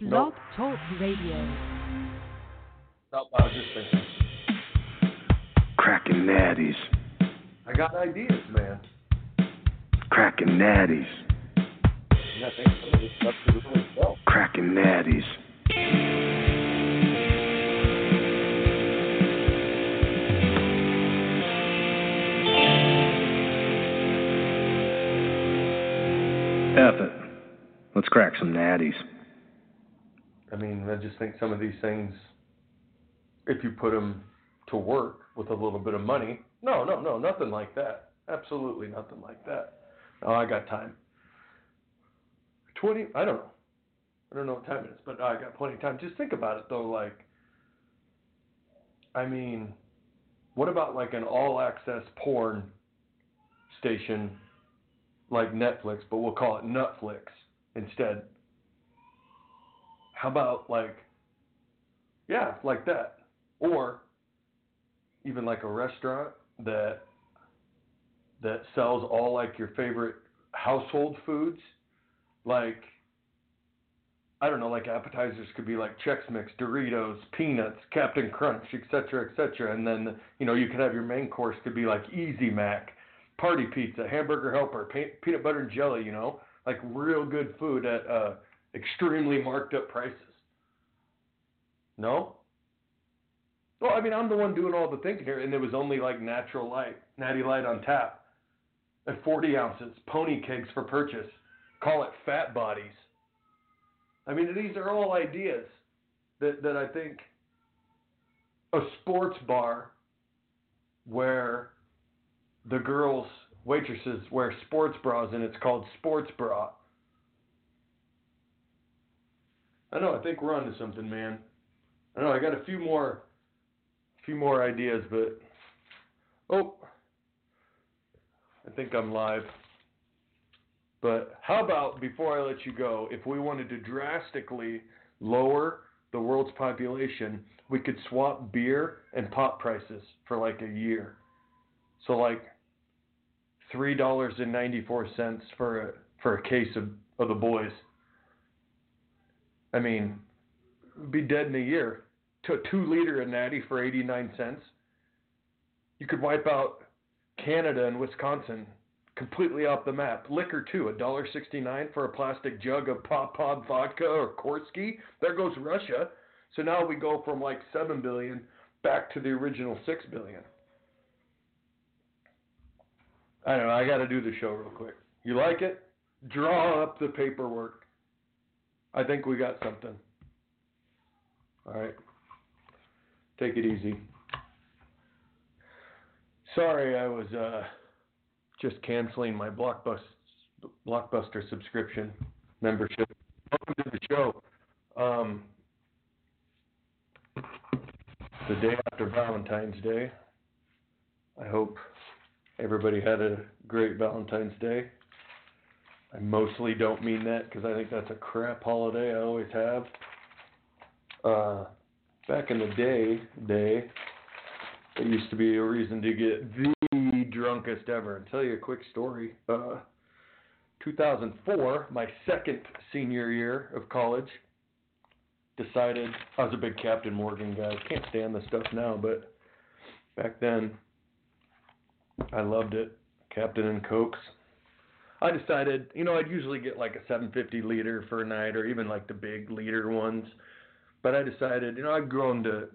Blog Talk Radio. No, I was just thinking. Cracking natties. I got ideas, man. Cracking natties. And I think some of this stuff could really sell. Cracking natties. F it. Let's crack some natties. I mean, I just think some of these things, if you put them to work with a little bit of money, no, no, no, nothing like that. Absolutely nothing like that. Oh, I got time. 20, I don't know. I don't know what time it is, but I got plenty of time. Just think about it, though. Like, I mean, what about like an all access porn station like Netflix, but we'll call it Nutflix instead? How about like, yeah, like that, or even like a restaurant that that sells all like your favorite household foods, like I don't know, like appetizers could be like Chex Mix, Doritos, peanuts, Captain Crunch, etc., etc., and then you know you could have your main course could be like Easy Mac, Party Pizza, Hamburger Helper, pe- peanut butter and jelly, you know, like real good food at uh, extremely marked up prices. No? Well, I mean, I'm the one doing all the thinking here, and it was only like natural light, natty light on tap at 40 ounces, pony kegs for purchase. Call it fat bodies. I mean, these are all ideas that, that I think a sports bar where the girls, waitresses, wear sports bras and it's called sports bra. I know, I think we're onto something, man. I know, I got a few more, few more ideas, but oh, I think I'm live. But how about before I let you go, if we wanted to drastically lower the world's population, we could swap beer and pop prices for like a year. So like three dollars and ninety four cents for a for a case of, of the boys. I mean, be dead in a year. To a two liter of natty for eighty nine cents. You could wipe out Canada and Wisconsin completely off the map. Liquor too, a dollar sixty nine for a plastic jug of Popov vodka or Korsky. There goes Russia. So now we go from like seven billion back to the original six billion. I don't know. I got to do the show real quick. You like it? Draw up the paperwork. I think we got something. All right. Take it easy. Sorry, I was uh, just canceling my Blockbuster Blockbuster subscription membership. Welcome to the show. Um, the day after Valentine's Day. I hope everybody had a great Valentine's Day. I mostly don't mean that because I think that's a crap holiday. I always have. Uh, back in the day, day, it used to be a reason to get the drunkest ever. I'll tell you a quick story. Uh, 2004, my second senior year of college, decided I was a big Captain Morgan guy. Can't stand the stuff now, but back then I loved it. Captain and Cokes. I decided, you know, I'd usually get like a 750 liter for a night or even like the big liter ones. But I decided, you know, I'd grown to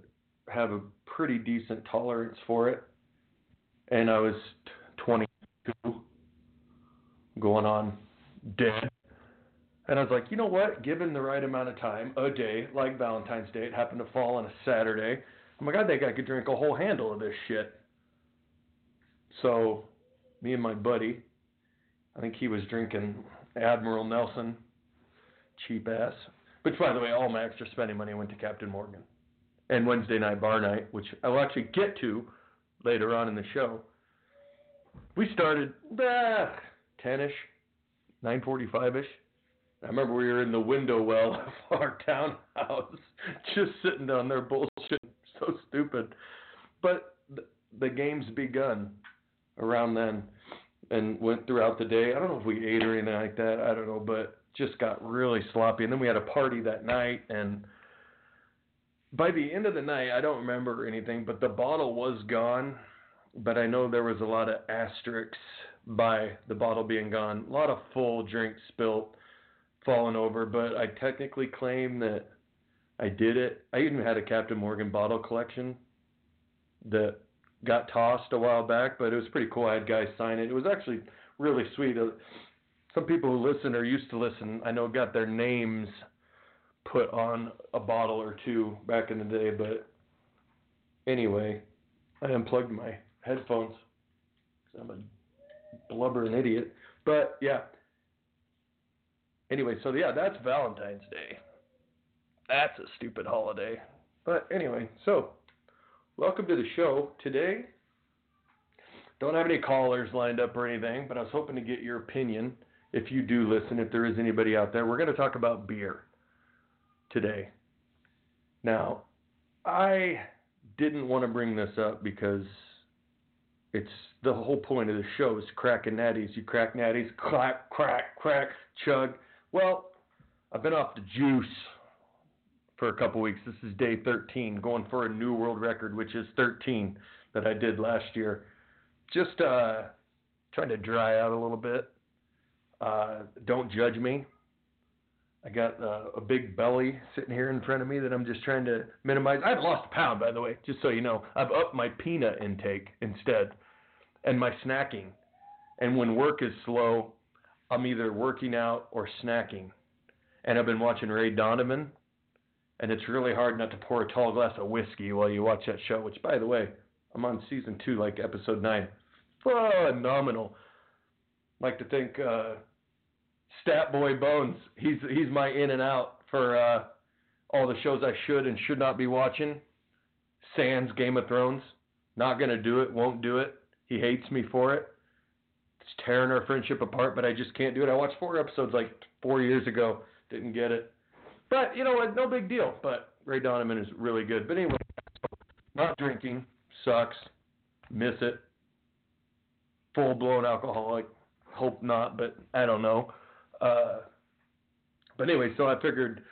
have a pretty decent tolerance for it. And I was 22, going on dead. And I was like, you know what? Given the right amount of time, a day, like Valentine's Day, it happened to fall on a Saturday. Oh my God, think I could drink a whole handle of this shit. So, me and my buddy, I think he was drinking Admiral Nelson, cheap ass. Which, by the way, all my extra spending money went to Captain Morgan. And Wednesday night bar night, which I will actually get to later on in the show. We started bah, 10ish, 9:45ish. I remember we were in the window well of our townhouse, just sitting down there bullshit, so stupid. But the game's begun around then, and went throughout the day. I don't know if we ate or anything like that. I don't know, but just got really sloppy. And then we had a party that night, and by the end of the night, I don't remember anything, but the bottle was gone. But I know there was a lot of asterisks by the bottle being gone. A lot of full drinks spilt, falling over. But I technically claim that I did it. I even had a Captain Morgan bottle collection that got tossed a while back, but it was pretty cool. I had guys sign it. It was actually really sweet. Uh, Some people who listen or used to listen, I know, got their names put on a bottle or two back in the day. But anyway, I unplugged my headphones 'cause I'm a blubbering idiot. But yeah. Anyway, so yeah, that's Valentine's Day. That's a stupid holiday. But anyway, so welcome to the show. Today, don't have any callers lined up or anything, but I was hoping to get your opinion if you do listen, if there is anybody out there. We're going to talk about beer today. Now, I didn't want to bring this up because it's the whole point of the show is cracking natties. You crack natties, crack, crack, crack, chug. Well, I've been off the juice for a couple weeks. This is day 13, going for a new world record, which is 13 that I did last year. Just uh, trying to dry out a little bit. Uh, don't judge me. I got uh, a big belly sitting here in front of me that I'm just trying to minimize. I've lost a pound, by the way, just so you know. I've upped my peanut intake instead and my snacking. And when work is slow, I'm either working out or snacking. And I've been watching Ray Donovan, and it's really hard not to pour a tall glass of whiskey while you watch that show, which, by the way, I'm on season two, like episode nine. Phenomenal. Like to think uh, Stat Boy Bones, he's, he's my in and out for uh, all the shows I should and should not be watching. Sans Game of Thrones. Not to do it, won't do it. He hates me for it. It's tearing our friendship apart, but I just can't do it. I watched four episodes like four years ago. Didn't get it. But, you know what? No big deal. But Ray Donovan is really good. But anyway, not drinking sucks. Miss it. Full blown alcoholic. Hope not, but I don't know. Uh, but anyway, so I figured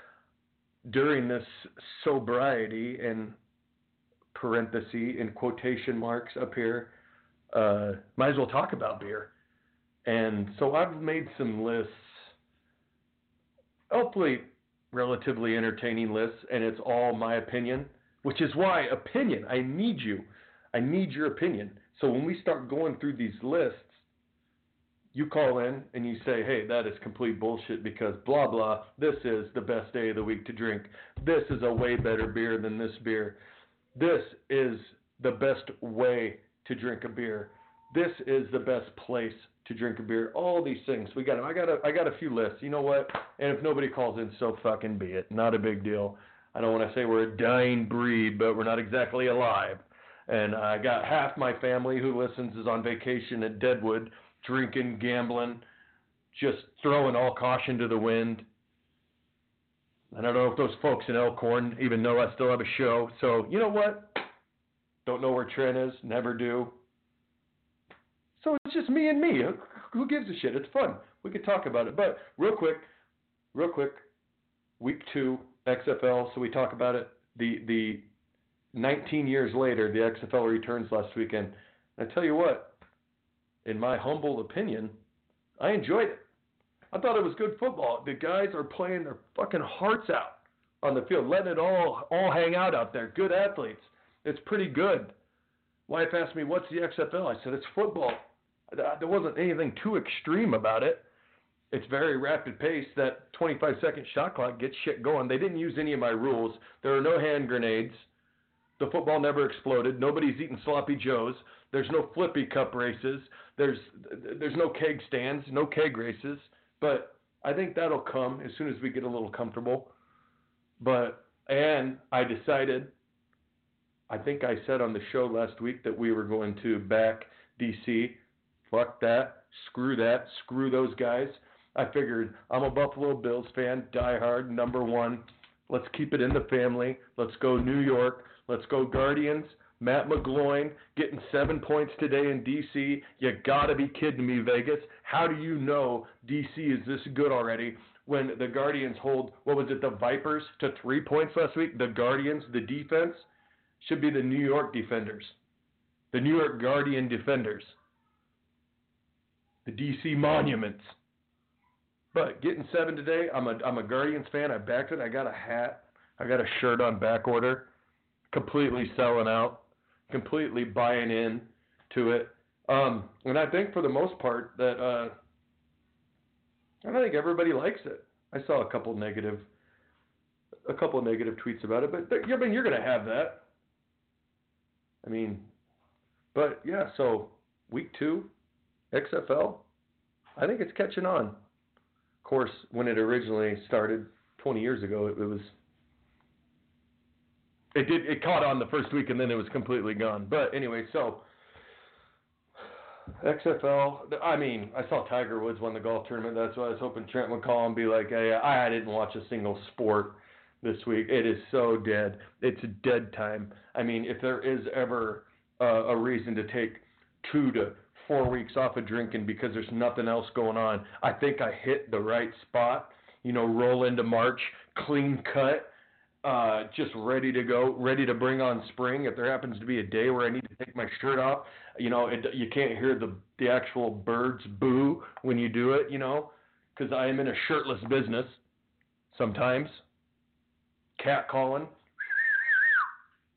during this sobriety and parenthesis in quotation marks up here, uh, might as well talk about beer. And so I've made some lists, hopefully relatively entertaining lists, and it's all my opinion, which is why opinion, I need you. I need your opinion. So when we start going through these lists, you call in and you say, hey, that is complete bullshit because blah, blah, this is the best day of the week to drink. This is a way better beer than this beer. This is the best way to drink a beer. This is the best place to drink a beer. All these things. We got them. I got a I got a few lists. You know what? And if nobody calls in, so fucking be it. Not a big deal. I don't want to say we're a dying breed, but we're not exactly alive. And I got half my family who listens is on vacation at Deadwood, drinking, gambling, just throwing all caution to the wind. I don't know if those folks in Elkhorn even know I still have a show. So, you know what? Don't know where Trent is, never do. So it's just me and me. Who gives a shit? It's fun. We could talk about it. But real quick, real quick, week two, XFL, so we talk about it. The the 19 years later, the XFL returns last weekend. And I tell you what, in my humble opinion, I enjoyed it. I thought it was good football. The guys are playing their fucking hearts out on the field, letting it all all hang out out there. Good athletes. It's pretty good. Wife asked me, "What's the XFL?" I said, "It's football." There wasn't anything too extreme about it. It's very rapid pace. That 25 second shot clock gets shit going. They didn't use any of my rules. There are no hand grenades. The football never exploded. Nobody's eating sloppy joes. There's no flippy cup races. There's there's no keg stands, no keg races. But I think that'll come as soon as we get a little comfortable. But and I decided I think I said on the show last week that we were going to back DC. Fuck that. Screw that. Screw those guys. I figured I'm a Buffalo Bills fan, diehard, number one. Let's keep it in the family. Let's go New York. Let's go Guardians. Matt McGloin getting seven points today in DC. You gotta be kidding me, Vegas. How do you know DC is this good already when the Guardians hold what was it the Vipers to three points last week. The Guardians, the defense, should be the New York Defenders, the New York Guardian Defenders, the DC Monuments. But getting seven today, I'm a I'm a Guardians fan. I backed it. I got a hat. I got a shirt on back order. Completely selling out. Completely buying in to it. Um, and I think for the most part that uh, I don't think everybody likes it. I saw a couple negative, a couple negative tweets about it, but I mean you're to have that. I mean, but yeah. So week two, XFL, I think it's catching on. Of course, when it originally started 20 years ago, it, it was. It did. It caught on the first week, and then it was completely gone. But anyway, so XFL. I mean, I saw Tiger Woods won the golf tournament. That's why I was hoping Trent would call and be like, "Hey, I didn't watch a single sport this week. It is so dead. It's dead time. I mean, if there is ever uh, a reason to take two to four weeks off of drinking because there's nothing else going on, I think I hit the right spot. You know, roll into March, clean cut." uh, just ready to go, ready to bring on spring. If there happens to be a day where I need to take my shirt off, you know, it, you can't hear the the actual birds boo when you do it, you know, because I am in a shirtless business sometimes. Cat calling,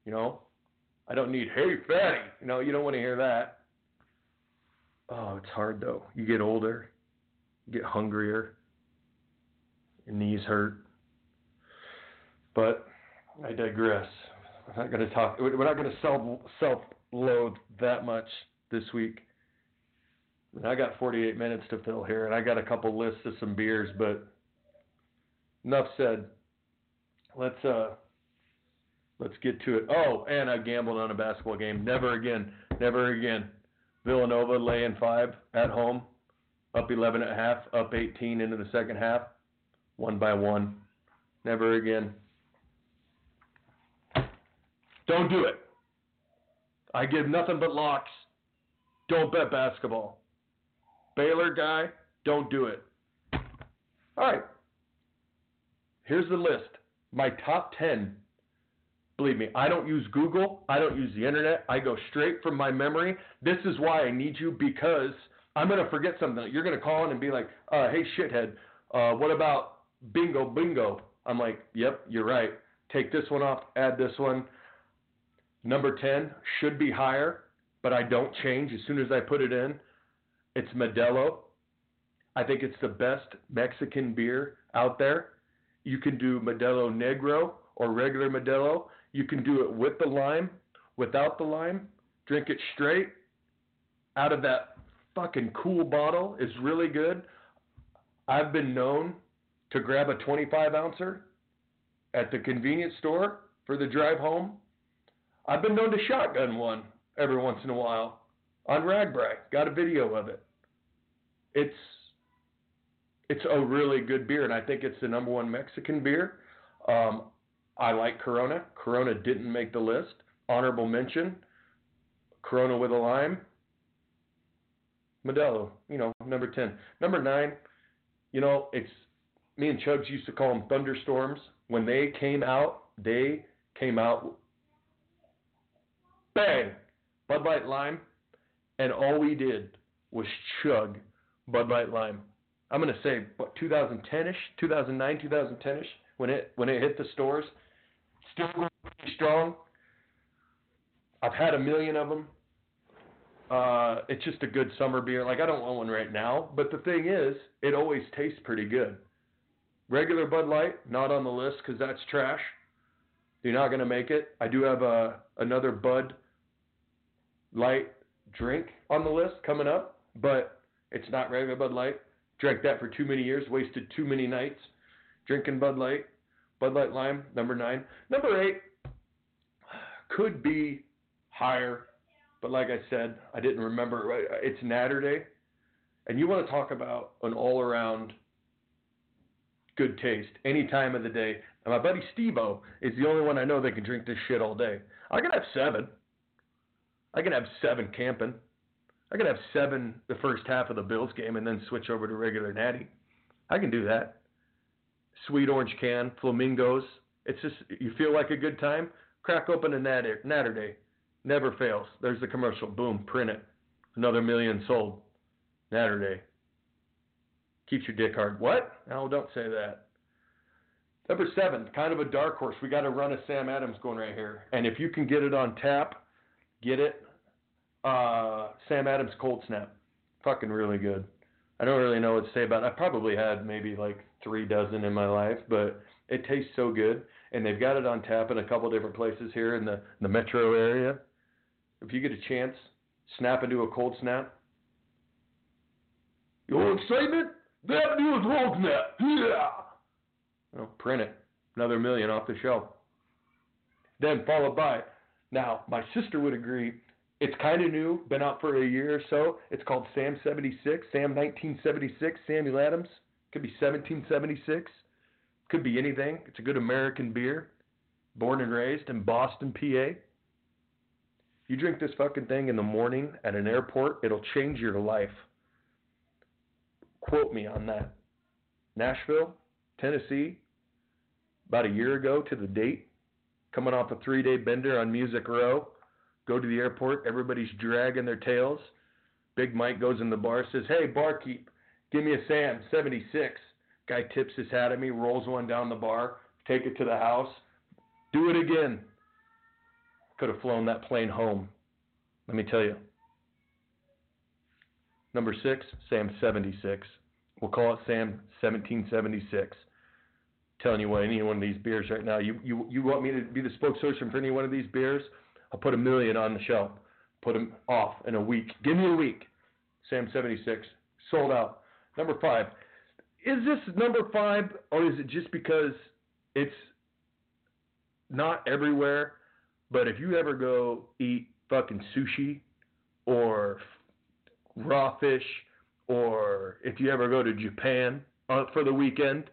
you know. I don't need hey fatty, you know. You don't want to hear that. Oh, it's hard though. You get older, you get hungrier, your knees hurt. But I digress. We're not going to talk. We're not going to self self loathe that much this week. And I got 48 minutes to fill here, and I got a couple lists of some beers. But enough said. Let's uh, let's get to it. Oh, and I gambled on a basketball game. Never again. Never again. Villanova laying five at home, up 11 at half, up 18 into the second half, one by one. Never again. Don't do it. I give nothing but locks. Don't bet basketball. Baylor guy, don't do it. All right. Here's the list. My top 10. Believe me, I don't use Google. I don't use the internet. I go straight from my memory. This is why I need you because I'm going to forget something. You're going to call in and be like, uh, hey, shithead, uh, what about bingo, bingo? I'm like, yep, you're right. Take this one off, add this one. Number 10 should be higher, but I don't change as soon as I put it in. It's Modelo. I think it's the best Mexican beer out there. You can do Modelo Negro or regular Modelo. You can do it with the lime, without the lime. Drink it straight out of that fucking cool bottle It's really good. I've been known to grab a 25 ouncer at the convenience store for the drive home I've been known to shotgun one every once in a while on RAGBRAI. Got a video of it. It's it's a really good beer, and I think it's the number one Mexican beer. Um, I like Corona. Corona didn't make the list. Honorable mention. Corona with a lime. Modelo, you know, number ten. Number nine, you know, it's me and Chugs used to call them thunderstorms. When they came out, they came out bang, Bud Light Lime, and all we did was chug Bud Light Lime. I'm gonna say what 2010ish, 2009, 2010ish when it when it hit the stores. Still going pretty strong. I've had a million of them. Uh, it's just a good summer beer. Like I don't want one right now, but the thing is, it always tastes pretty good. Regular Bud Light, not on the list because that's trash. You're not gonna make it. I do have a another Bud Light drink on the list coming up, but it's not regular Bud Light. Drank that for too many years, wasted too many nights drinking Bud Light. Bud Light Lime, number nine. Number eight could be higher, but like I said, I didn't remember. It's Naturday, and you want to talk about an all-around good taste any time of the day. And my buddy Stevo is the only one I know that can drink this shit all day. I can have seven. I can have seven camping. I can have seven the first half of the Bills game and then switch over to regular natty. I can do that. Sweet orange can, flamingos. It's just you feel like a good time. Crack open a natter. Never fails. There's the commercial. Boom, print it. Another million sold. Natter day. Keeps your dick hard. What? No, don't say that. Number seven, kind of a dark horse. We got a run of Sam Adams going right here. And if you can get it on tap, get it. Uh, Sam Adams Cold Snap. Fucking really good. I don't really know what to say about it. I probably had maybe like three dozen in my life, but it tastes so good. And they've got it on tap in a couple different places here in the, the metro area. If you get a chance, snap into a cold snap. Your excitement? That new cold snap. Yeah. Well, print it. Another million off the shelf. Then followed by, now my sister would agree, it's kind of new, been out for a year or so. It's called Sam 76, Sam 1976, Samuel Adams. Could be 1776. Could be anything. It's a good American beer. Born and raised in Boston, PA. You drink this fucking thing in the morning at an airport, it'll change your life. Quote me on that. Nashville, Tennessee, about a year ago to the date, coming off a three day bender on Music Row. Go to the airport, everybody's dragging their tails. Big Mike goes in the bar, says, Hey, barkeep, give me a Sam, 76. Guy tips his hat at me, rolls one down the bar, take it to the house. Do it again. Could have flown that plane home. Let me tell you. Number six, Sam 76. We'll call it Sam 1776. Telling you what, any one of these beers right now, you, you, you want me to be the spokesperson for any one of these beers? I'll put a million on the shelf. Put them off in a week. Give me a week. Sam 76. Sold out. Number five. Is this number five, or is it just because it's not everywhere? But if you ever go eat fucking sushi or raw fish, or if you ever go to Japan for the weekend,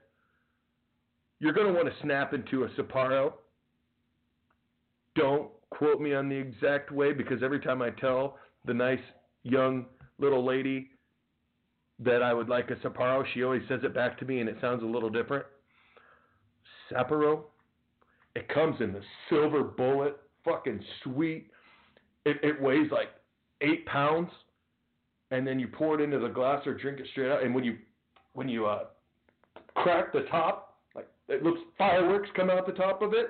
you're going to want to snap into a Sapporo. Don't quote me on the exact way because every time I tell the nice young little lady that I would like a Sapporo, she always says it back to me and it sounds a little different. Sapporo, it comes in the silver bullet, fucking sweet. It, it weighs like eight pounds, and then you pour it into the glass or drink it straight out. And when you when you uh, crack the top, like it looks fireworks come out the top of it,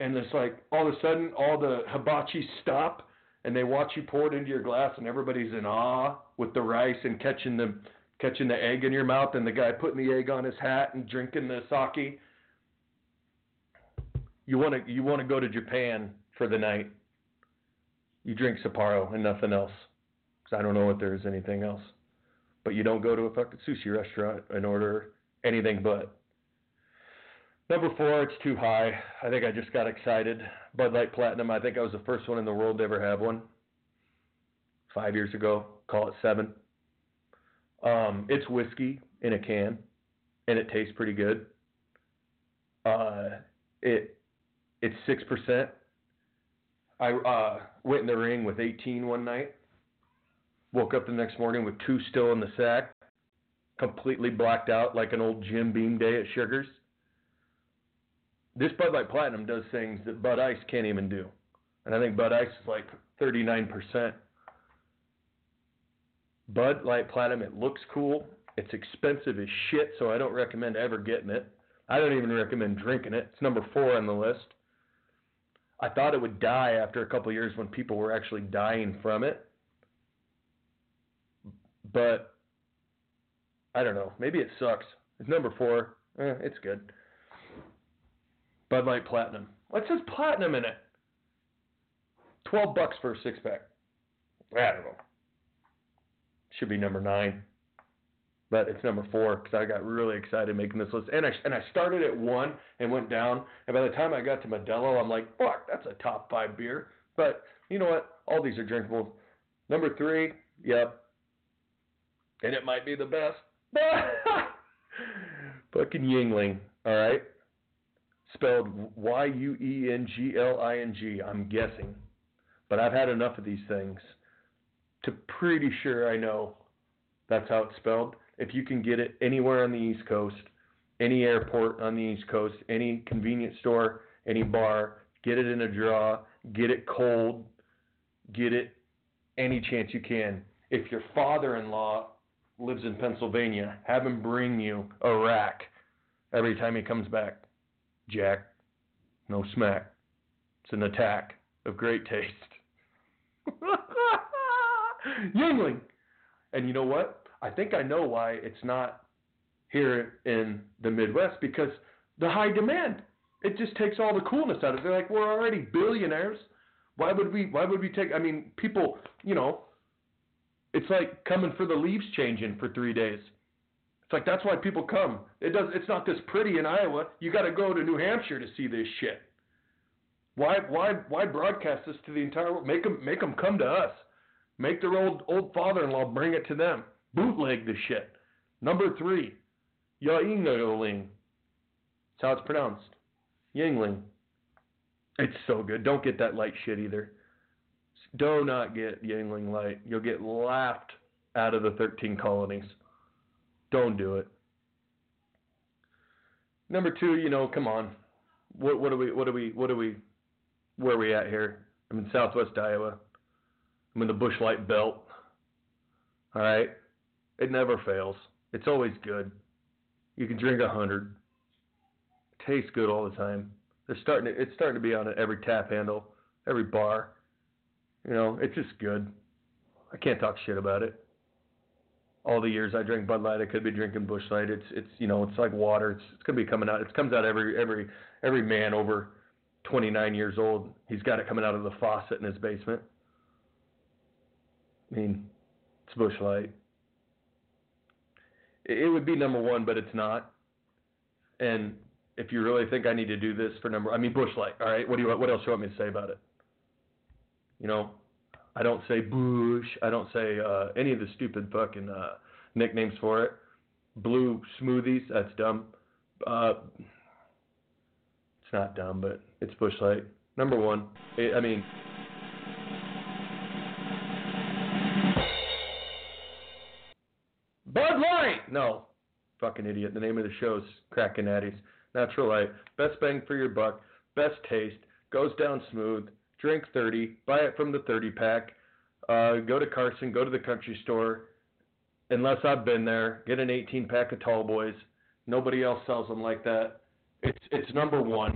and it's like all of a sudden all the hibachi stop and they watch you pour it into your glass and everybody's in awe with the rice and catching the catching the egg in your mouth and the guy putting the egg on his hat and drinking the sake. You want to you want to go to Japan for the night. You drink Sapporo and nothing else. Cuz I don't know if there's anything else. But you don't go to a fucking sushi restaurant and order anything but. Number four, it's too high. I think I just got excited. Bud Light Platinum, I think I was the first one in the world to ever have one. Five years ago, call it seven. Um, it's whiskey in a can, and it tastes pretty good. Uh, it it's six percent. I uh, went in the ring with 18 one night. Woke up the next morning with two still in the sack, completely blacked out like an old Jim Beam day at Sugars this Bud Light Platinum does things that Bud Ice can't even do. And I think Bud Ice is like 39%. Bud Light Platinum, it looks cool. It's expensive as shit, so I don't recommend ever getting it. I don't even recommend drinking it. It's number four on the list. I thought it would die after a couple years when people were actually dying from it. But I don't know. Maybe it sucks. It's number four. Eh, it's good. Bud Light Platinum. What says platinum in it? Twelve bucks for a six pack. I don't know. Should be number nine, but it's number four because I got really excited making this list. And I and I started at one and went down. And by the time I got to Modelo, I'm like, fuck, that's a top five beer. But you know what? All these are drinkable. Number three, yep. And it might be the best. Fucking Yuengling, all right spelled Y U E N G L I N G. I'm guessing, but I've had enough of these things to pretty sure I know that's how it's spelled. If you can get it anywhere on the East Coast, any airport on the East Coast, any convenience store, any bar, get it in a draw, get it cold, get it any chance you can. If your father in law lives in Pennsylvania, have him bring you a rack every time he comes back. Jack, no smack. It's an attack of great taste. Yingling. And you know what? I think I know why it's not here in the Midwest because the high demand. It just takes all the coolness out of it. They're like, we're already billionaires. Why would we? Why would we take? I mean, people. You know, it's like coming for the leaves changing for three days. It's like that's why people come. It does. It's not this pretty in Iowa. You got to go to New Hampshire to see this shit. Why? Why? Why broadcast this to the entire world? Make them. Make them come to us. Make their old old father-in-law bring it to them. Bootleg the shit. Number three, Yingling. That's how it's pronounced. Yingling. It's so good. Don't get that light shit either. Do not get Yingling light. You'll get laughed out of the 13 colonies. Don't do it. Number two, you know, come on. What what are we what are we what are we where are we at here? I'm in southwest Iowa. I'm in the Busch Light belt. All right. It never fails. It's always good. You can drink a hundred. Tastes good all the time. They're starting to, it's starting to be on every tap handle, every bar. You know, it's just good. I can't talk shit about it. All the years I drank Bud Light, I could be drinking Busch Light. It's it's you know it's like water. It's it's gonna be coming out. It comes out every every every man over 29 years old. He's got it coming out of the faucet in his basement. I mean, it's Busch Light. It, it would be number one, but it's not. And if you really think I need to do this for number, I mean Busch Light. All right, what do you what else do you want me to say about it? You know, I don't say Bush. I don't say uh, any of the stupid fucking uh, nicknames for it. Blue smoothies. That's dumb. Uh, it's not dumb, but it's Busch Light. Number one. I mean. Bud Light. No, fucking idiot. The name of the show is Crackin' Natties. Natural Light. Best bang for your buck. Best taste. Goes down smooth. Drink 30. Buy it from the 30 pack. Uh, go to Carson. Go to the country store. Unless I've been there, get an 18 pack of Tall Boys. Nobody else sells them like that. It's it's number one.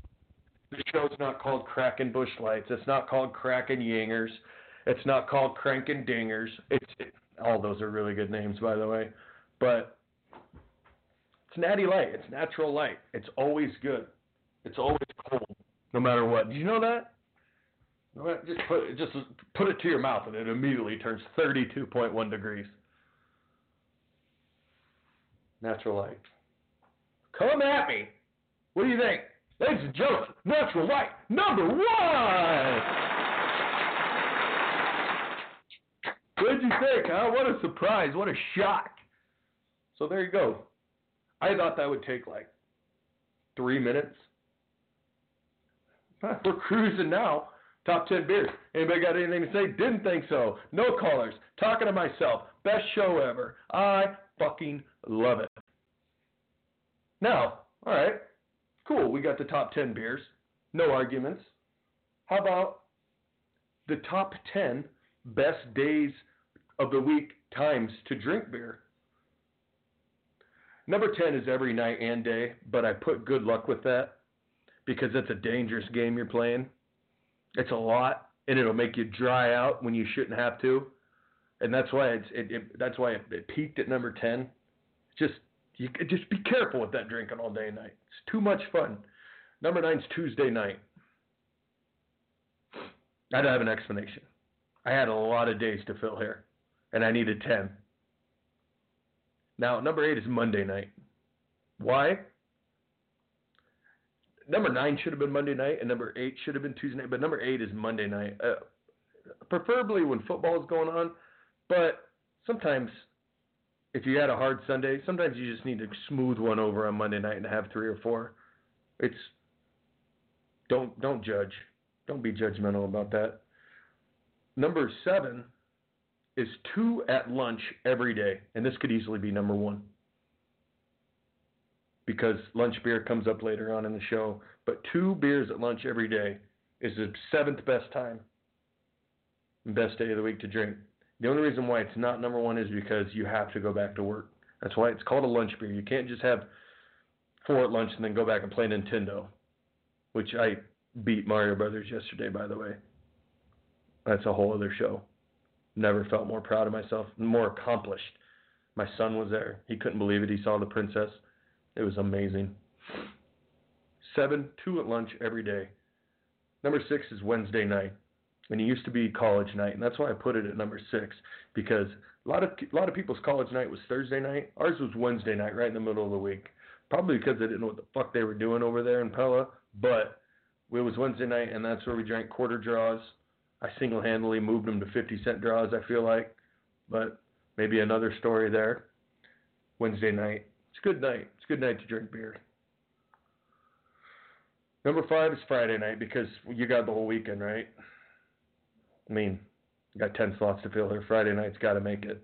The show's not called Crackin' Busch Lights. It's not called Crackin' Yingers. It's not called Crankin' Dingers. It's it, all those are really good names, by the way. But it's natty light. It's natural light. It's always good. It's always cold, no matter what. Did you know that? Just put just put it to your mouth, and it immediately turns 32.1 degrees. Natural light. Come at me. What do you think? Ladies and gentlemen, natural light number one. What did you think, huh? What a surprise. What a shock. So there you go. I thought that would take like three minutes. We're cruising now. Top 10 beers. Anybody got anything to say? Didn't think so. No callers. Talking to myself. Best show ever. I fucking love it. Now, all right. Cool. We got the top 10 beers. No arguments. How about the top 10 best days of the week times to drink beer? Number 10 is every night and day, but I put good luck with that because it's a dangerous game you're playing. It's a lot, and it'll make you dry out when you shouldn't have to. And that's why it's it, it that's why it, it peaked at number 10. Just you just be careful with that drinking all day and night. It's too much fun. Number nine's Tuesday night. I don't have an explanation. I had a lot of days to fill here, and I needed 10. Now, number eight is Monday night. Why? Number nine should have been Monday night, and number eight should have been Tuesday night, but number eight is Monday night. Uh, preferably when football is going on, but sometimes if you had a hard Sunday, sometimes you just need to smooth one over on Monday night and have three or four. It's don't don't judge. Don't be judgmental about that. Number seven is two at lunch every day, and this could easily be number one. Because lunch beer comes up later on in the show. But two beers at lunch every day is the seventh best time, best day of the week to drink. The only reason why it's not number one is because you have to go back to work. That's why it's called a lunch beer. You can't just have four at lunch and then go back and play Nintendo, which I beat Mario Brothers yesterday, by the way. That's a whole other show. Never felt more proud of myself, more accomplished. My son was there. He couldn't believe it. He saw the princess. It was amazing. Seven, two at lunch every day. Number six is Wednesday night, and it used to be college night, and that's why I put it at number six because a lot of a lot of people's college night was Thursday night. Ours was Wednesday night, right in the middle of the week. Probably because they didn't know what the fuck they were doing over there in Pella, but it was Wednesday night, and that's where we drank quarter draws. I single-handedly moved them to 50 cent draws. I feel like, but maybe another story there. Wednesday night. It's a good night. Good night to drink beer. Number five is Friday night because you got the whole weekend, right? I mean, you got 10 slots to fill here. Friday night's got to make it.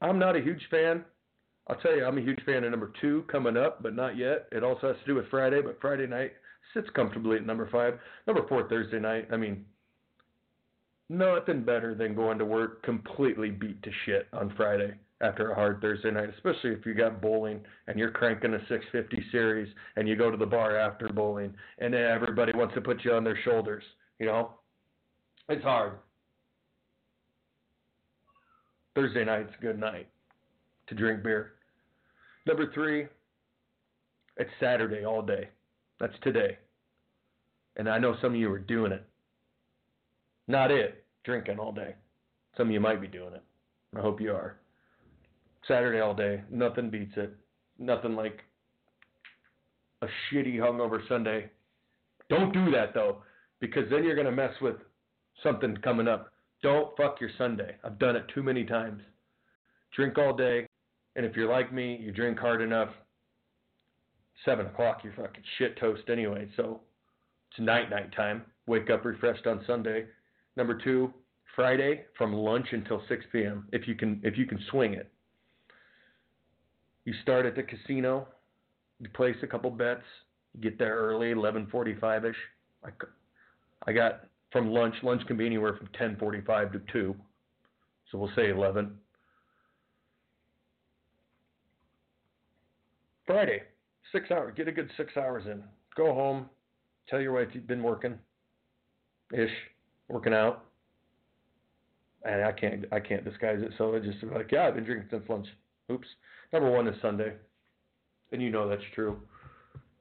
I'm not a huge fan. I'll tell you, I'm a huge fan of number two coming up, but not yet. It also has to do with Friday, but Friday night sits comfortably at number five. Number four, Thursday night. I mean, nothing better than going to work completely beat to shit on Friday after a hard Thursday night, especially if you got bowling and you're cranking a 650 series and you go to the bar after bowling and everybody wants to put you on their shoulders, you know? It's hard. Thursday night's a good night to drink beer. Number three, it's Saturday all day. That's today. And I know some of you are doing it. Not it, drinking all day. Some of you might be doing it. I hope you are. Saturday all day, nothing beats it. Nothing like a shitty hungover Sunday. Don't do that though, because then you're to mess with something coming up. Don't fuck your Sunday. I've done it too many times. Drink all day, and if you're like me, you drink hard enough. Seven o'clock, you're fucking shit toast anyway. So it's night night time. Wake up refreshed on Sunday. Number two, Friday from lunch until 6 p.m. If you can, if you can swing it. You start at the casino. You place a couple bets. You get there early, 11:45 ish. I, I got from lunch. Lunch can be anywhere from 10:45 to 2. So we'll say 11. Friday, six hours. Get a good six hours in. Go home. Tell your wife you've been working, ish, working out. And I can't, I can't disguise it. So I just like, yeah, I've been drinking since lunch. Oops. Number one is Sunday, and you know that's true.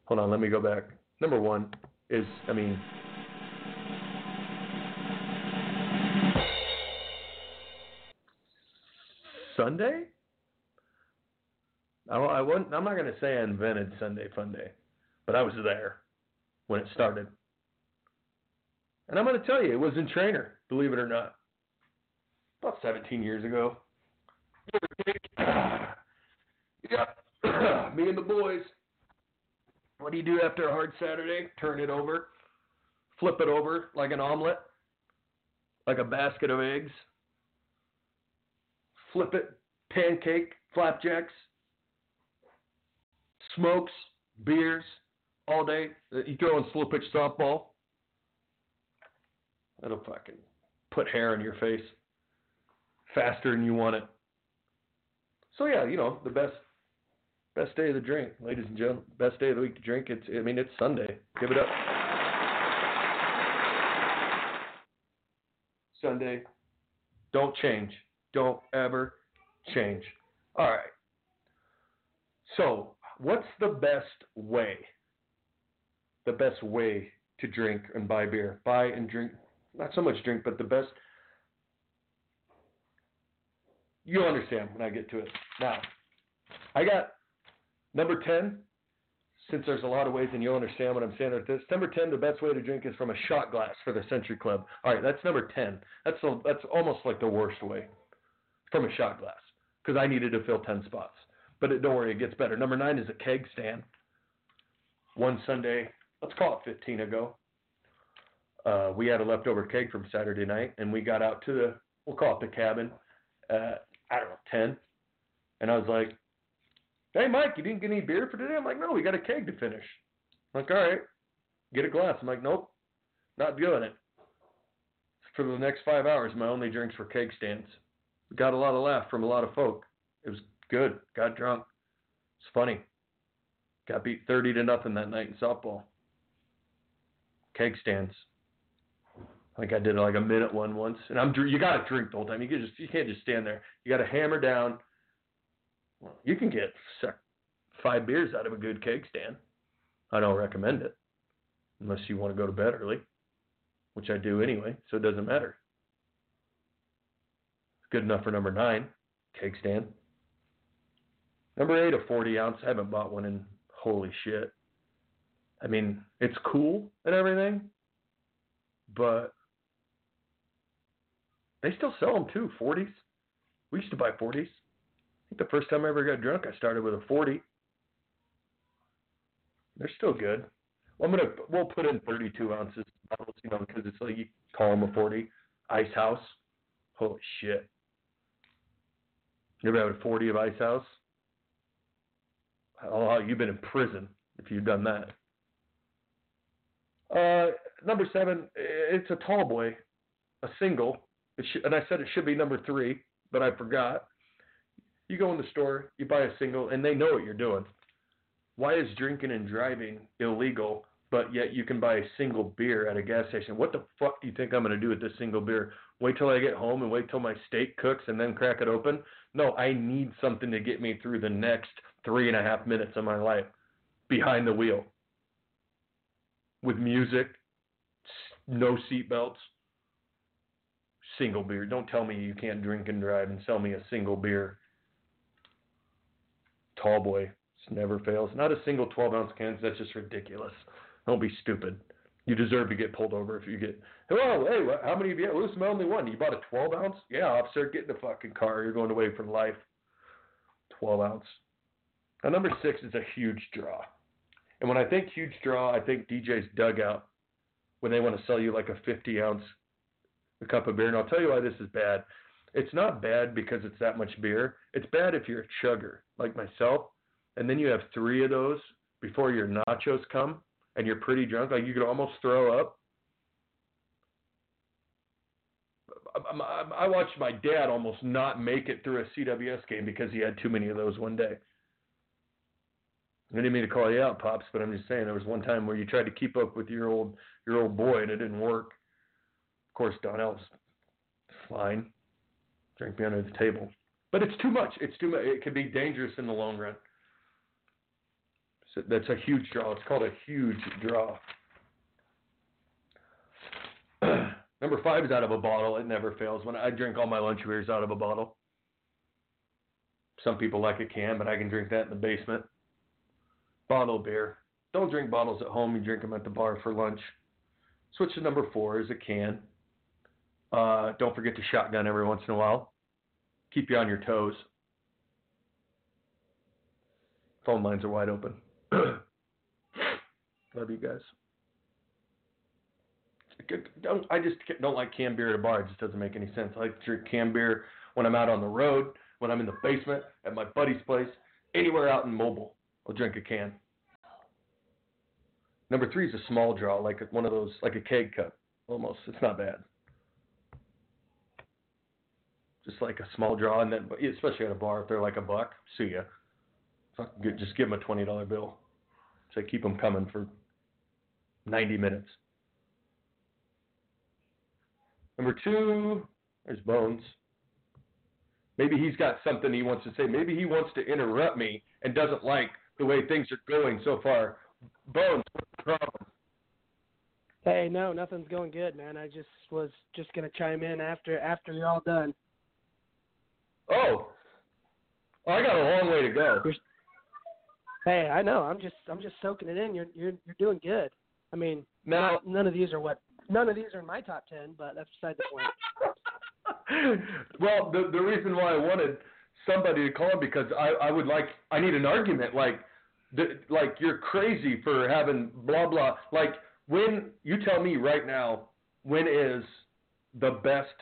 Hold on, let me go back. Number one is, I mean, Sunday. I, I wasn't, I'm not going to say I invented Sunday Fun Day, but I was there when it started. And I'm going to tell you, it was in Treynor, believe it or not. About 17 years ago. Yep. Me and the boys. What do you do after a hard Saturday? Turn it over. Flip it over like an omelet. Like a basket of eggs. Flip it. Pancake. Flapjacks smokes, beers, all day. Uh, you throw in slow pitch softball. That'll fucking put hair on your face faster than you want it. So yeah, you know the best best day of the drink, ladies and gentlemen. Best day of the week to drink. It's I mean it's Sunday. Give it up. Sunday. Don't change. Don't ever change. All right. So what's the best way? The best way to drink and buy beer. Buy and drink, not so much drink, but the best. You'll understand when I get to it. Now, I got number 10, since there's a lot of ways and you'll understand what I'm saying with this. Number 10, the best way to drink is from a shot glass for the Century Club. All right, that's number 10. That's, a, that's almost like the worst way from a shot glass because I needed to fill 10 spots. But it, don't worry, it gets better. Number nine is a keg stand. One Sunday, let's call it 15 ago, uh, we had a leftover keg from Saturday night, and we got out to the, we'll call it the cabin, at, I don't know, 10. And I was like, Hey, Mike, you didn't get any beer for today? I'm like, no, we got a keg to finish. I'm like, all right, get a glass. I'm like, nope, not doing it. For the next five hours, my only drinks were keg stands. Got a lot of laugh from a lot of folk. It was good. Got drunk. It's funny. Got beat 30 to nothing that night in softball. Keg stands. I think I did like a minute one once, and I'm you got to drink the whole time. You can just you can't just stand there. You got to hammer down. Well, you can get five beers out of a good keg stand. I don't recommend it unless you want to go to bed early, which I do anyway, so it doesn't matter. Good enough for number nine, keg stand. Number eight, a 40 ounce. I haven't bought one in holy shit. I mean, it's cool and everything, but they still sell them too, 40s. We used to buy 40s. The first time I ever got drunk, I started with a 40. They're still good. Well, I'm gonna we'll put in 32 ounces bottles, you know, because it's like you call them a 40. Ice House. Holy shit. You ever had a 40 of Ice House? Oh, you've been in prison if you've done that. Uh, number seven, it's a tall boy, a single. Sh- and I said it should be number three, but I forgot. You go in the store, you buy a single, and they know what you're doing. Why is drinking and driving illegal, but yet you can buy a single beer at a gas station? What the fuck do you think I'm going to do with this single beer? Wait till I get home and wait till my steak cooks and then crack it open? No, I need something to get me through the next three and a half minutes of my life behind the wheel with music, no seatbelts, single beer. Don't tell me you can't drink and drive and sell me a single beer. Tall boy, never fails. Not a single 12 ounce can. That's just ridiculous. Don't be stupid. You deserve to get pulled over if you get. Hello, hey, how many of you? Who's my only one? You bought a 12 ounce? Yeah, officer, get in the fucking car. You're going away from life. 12 ounce. Now, number six is a huge draw. And when I think huge draw, I think DJ's dugout when they want to sell you like a 50 ounce a cup of beer. And I'll tell you why this is bad. It's not bad because it's that much beer. It's bad if you're a chugger like myself, and then you have three of those before your nachos come, and you're pretty drunk. Like you could almost throw up. I watched my dad almost not make it through a CWS game because he had too many of those one day. I didn't mean to call you out, pops, but I'm just saying there was one time where you tried to keep up with your old your old boy and it didn't work. Of course, Donnell's fine, drink me under the table, but it's too much. It's too much. It could be dangerous in the long run. So that's a huge draw. It's called a huge draw. Number five is out of a bottle. It never fails. When I drink all my lunch beers out of a bottle. Some people like a can, but I can drink that in the basement. Bottle beer. Don't drink bottles at home. You drink them at the bar for lunch. Switch to number four is a can. Uh, don't forget to shotgun every once in a while. Keep you on your toes. Phone lines are wide open. Love you guys. Don't, I just don't like canned beer at a bar. It just doesn't make any sense. I like to drink canned beer when I'm out on the road, when I'm in the basement, at my buddy's place, anywhere out in mobile. I'll drink a can. Number three is a small draw, like one of those, like a keg cup, almost. It's not bad. Just like a small draw, and then especially at a bar, if they're like a buck, see ya. Just give them a twenty dollar bill. So keep them coming for ninety minutes. Number two, there's Bones. Maybe he's got something he wants to say. Maybe he wants to interrupt me and doesn't like the way things are going so far. Bones, what's the problem? Hey, no, nothing's going good, man. I just was just gonna chime in after after you're all done. Oh, I got a long way to go. You're, hey, I know. I'm just I'm just soaking it in. You're you're you're doing good. I mean, now none of these are what none of these are in my top ten, but that's beside the point. well, the the reason why I wanted somebody to call because I I would like I need an argument like the, like you're crazy for having blah blah like when you tell me right now when is the best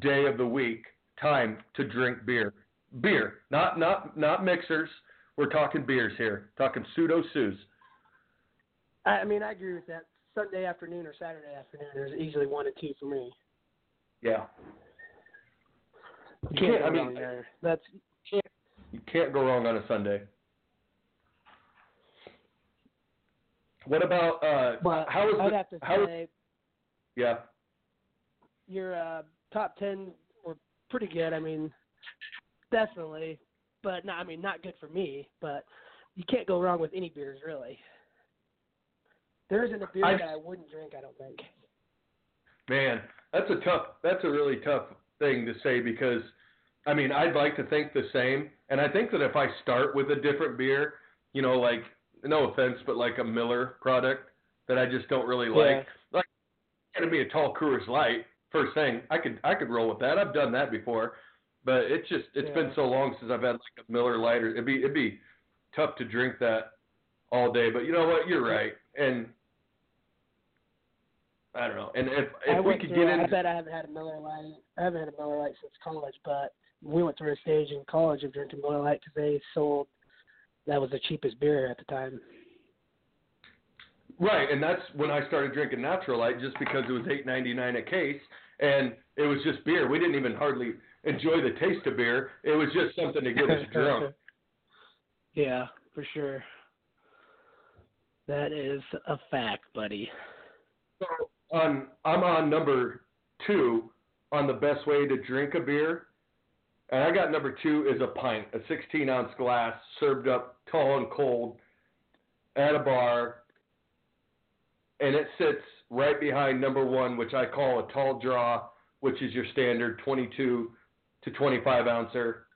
day of the week time to drink beer beer not not not mixers We're talking beers here. Talking pseudo Suze. I, mean, I agree with that. Sunday afternoon or Saturday afternoon there's easily one or two for me. Yeah. You You can't can't- go I mean, wrong there. That's You can't go wrong on a Sunday. What about uh but how is I'd the, have to how say yeah. your uh, top ten pretty good. I mean, definitely, but not. I mean, not good for me. But you can't go wrong with any beers, really. There isn't a beer I- that I wouldn't drink. I don't think. Man, that's a tough that's a really tough thing to say because I mean, I'd like to think the same and I think that if I start with a different beer, you know, like no offense, but like a Miller product that I just don't really like, like it's gonna be a tall Coors Light first thing. I could I could roll with that. I've done that before. But it's just it's Yeah. been so long since I've had like a Miller Lite or it'd be it'd be tough to drink that all day. But you know what? You're right. And I don't know. And if I if we could through, get in, I bet I haven't had a Miller Lite. I haven't had a Miller Lite since college, but we went through a stage in college of drinking Miller Lite because they sold that was the cheapest beer at the time. Right, and that's when I started drinking Natural Light just because it was eight ninety nine a case, and it was just beer. We didn't even hardly enjoy the taste of beer. It was just something to get us drunk. yeah, for sure. That is a fact, buddy. So on, I'm on number two on the best way to drink a beer, and I got number two is a pint, a sixteen ounce glass served up tall and cold at a bar, and it sits right behind number one, which I call a tall draw, which is your standard 22 to 25 ouncer.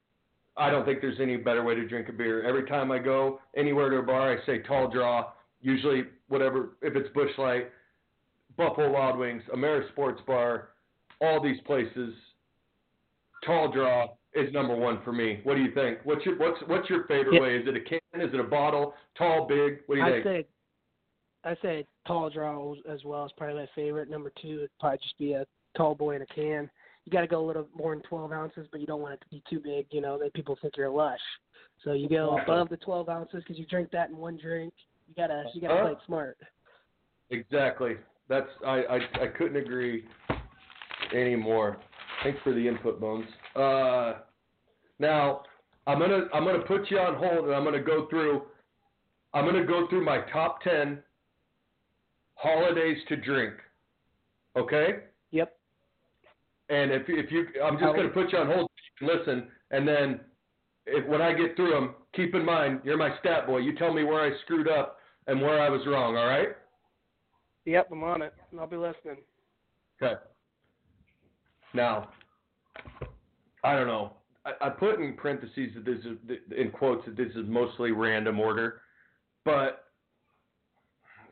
I don't think there's any better way to drink a beer. Every time I go anywhere to a bar, I say tall draw. Usually, whatever, if it's Busch Light, Buffalo Wild Wings, Ameris Sports Bar, all these places, tall draw is number one for me. What do you think? What's your what's what's your favorite Yeah. way? Is it a can? Is it a bottle? Tall, big? What do you I think? say, I say tall draw as well is probably my favorite. Number two would probably just be a tall boy in a can. You got to go a little more than 12 ounces, but you don't want it to be too big. You know, then people think you're lush. So you go above the 12 ounces because you drink that in one drink. You gotta you gotta Uh-huh. play it smart. Exactly. That's I, I I couldn't agree anymore. Thanks for the input, Bones. Uh, now I'm gonna I'm gonna put you on hold and I'm gonna go through I'm gonna go through my top ten holidays to drink. Okay? Yep. And if if you I'm just gonna put you on hold so you can listen and then if when I get through them, keep in mind you're my stat boy. You tell me where I screwed up and where I was wrong. All right? Yep, I'm on it. I'll be listening. Okay. Now, I don't know. I, I put in parentheses that this is in quotes that this is mostly random order, but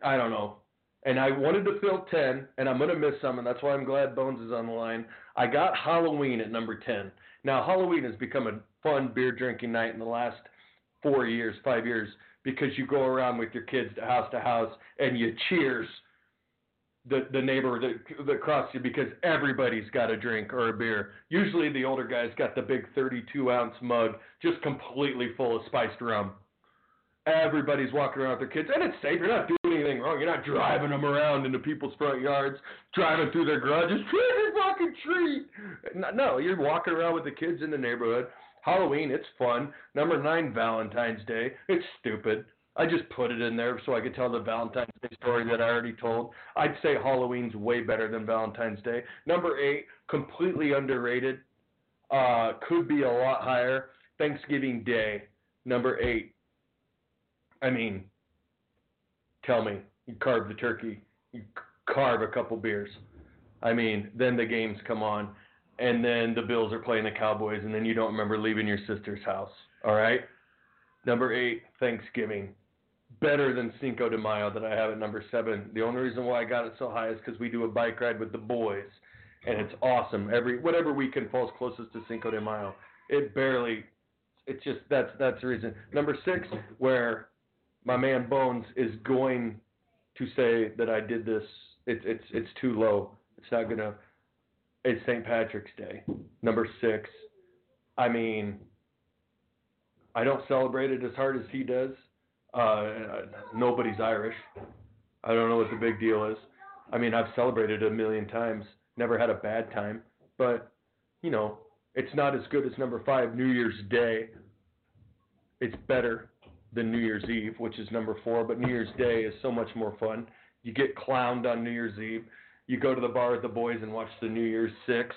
I don't know. And I wanted to fill ten, and I'm gonna miss some, and that's why I'm glad Bones is on the line. I got Halloween at number ten. Now Halloween has become a fun beer drinking night in the last four years, five years, because you go around with your kids to house to house and you cheers the the neighbor that that crossed you because everybody's got a drink or a beer. Usually the older guys got the big 32 ounce mug just completely full of spiced rum. Everybody's walking around with their kids, and it's safe. You're not doing anything wrong. You're not driving them around into people's front yards, driving through their garages. Trick or fucking treat. No, you're walking around with the kids in the neighborhood. Halloween, it's fun. Number nine, Valentine's Day. It's stupid. I just put it in there so I could tell the Valentine's Day story that I already told. I'd say Halloween's way better than Valentine's Day. Number eight, completely underrated. Uh, could be a lot higher. Thanksgiving Day, number eight. I mean, tell me, you carve the turkey, you carve a couple beers. I mean, then the games come on, and then the Bills are playing the Cowboys, and then you don't remember leaving your sister's house. All right? Number eight, Thanksgiving. Better than Cinco de Mayo that I have at number seven. The only reason why I got it so high is because we do a bike ride with the boys, and it's awesome. Every whatever weekend falls closest to Cinco de Mayo, it barely. It's just that's that's the reason. Number six, where my man Bones is going to say that I did this. It's it's it's too low. It's not gonna. It's St. Patrick's Day, number six. I mean, I don't celebrate it as hard as he does. Uh, nobody's Irish. I don't know what the big deal is. I mean, I've celebrated a million times, never had a bad time, but you know, it's not as good as number five, New Year's Day. It's better than New Year's Eve, which is number four, but New Year's Day is so much more fun. You get clowned on New Year's Eve. You go to the bar with the boys and watch the New Year's Six.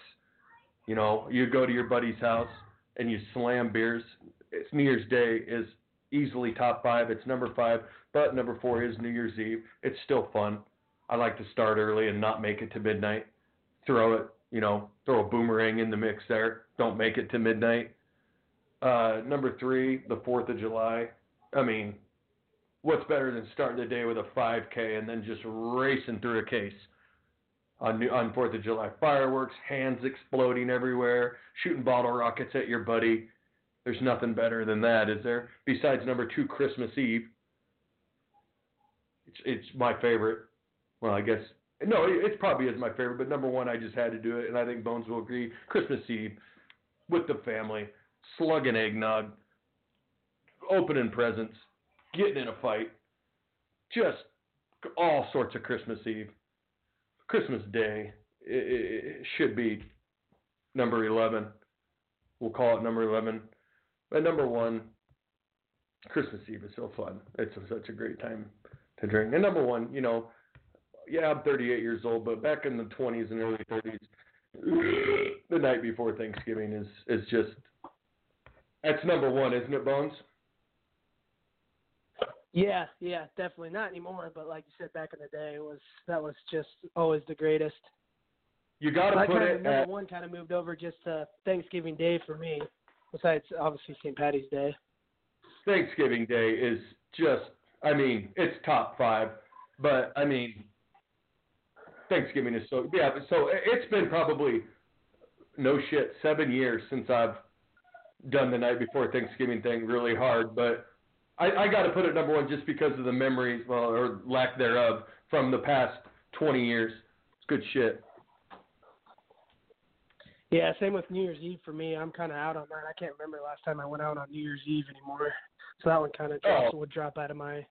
You know, you go to your buddy's house and you slam beers. It's New Year's Day is easily top five. It's number five, but number four is New Year's Eve. It's still fun. I like to start early and not make it to midnight. Throw it, you know, throw a boomerang in the mix there. Don't make it to midnight. Uh, number three, the Fourth of July. I mean, what's better than starting the day with a 5K and then just racing through a case on on Fourth of July? Fireworks, hands exploding everywhere, shooting bottle rockets at your buddy. There's nothing better than that, is there? Besides number two, Christmas Eve. It's it's my favorite. Well, I guess no, it, it probably is my favorite, but number one, I just had to do it, and I think Bones will agree. Christmas Eve with the family, slugging eggnog, opening presents, getting in a fight, just all sorts of Christmas Eve. Christmas Day it, it should be number 11. We'll call it number 11. But number one, Christmas Eve is so fun. It's such a great time to drink. And number one, you know, yeah, I'm 38 years old, but back in the 20s and early 30s, the night before Thanksgiving is is just that's number one, isn't it, Bones? Yeah, yeah, definitely not anymore. But like you said, back in the day, it was that was just always the greatest. You got to put it number at one kind of moved over just to Thanksgiving Day for me. Besides, obviously St. Patty's Day. Thanksgiving Day is just I mean, it's top 5, but I mean Thanksgiving is so yeah, so it's been probably no shit 7 years since I've done the night before Thanksgiving thing really hard, but I, I got to put it number one just because of the memories, well, or lack thereof, from the past 20 years. It's good shit. Yeah, same with New Year's Eve for me. I'm kind of out on that. I can't remember the last time I went out on New Year's Eve anymore. So that one kind of Oh. would drop out of my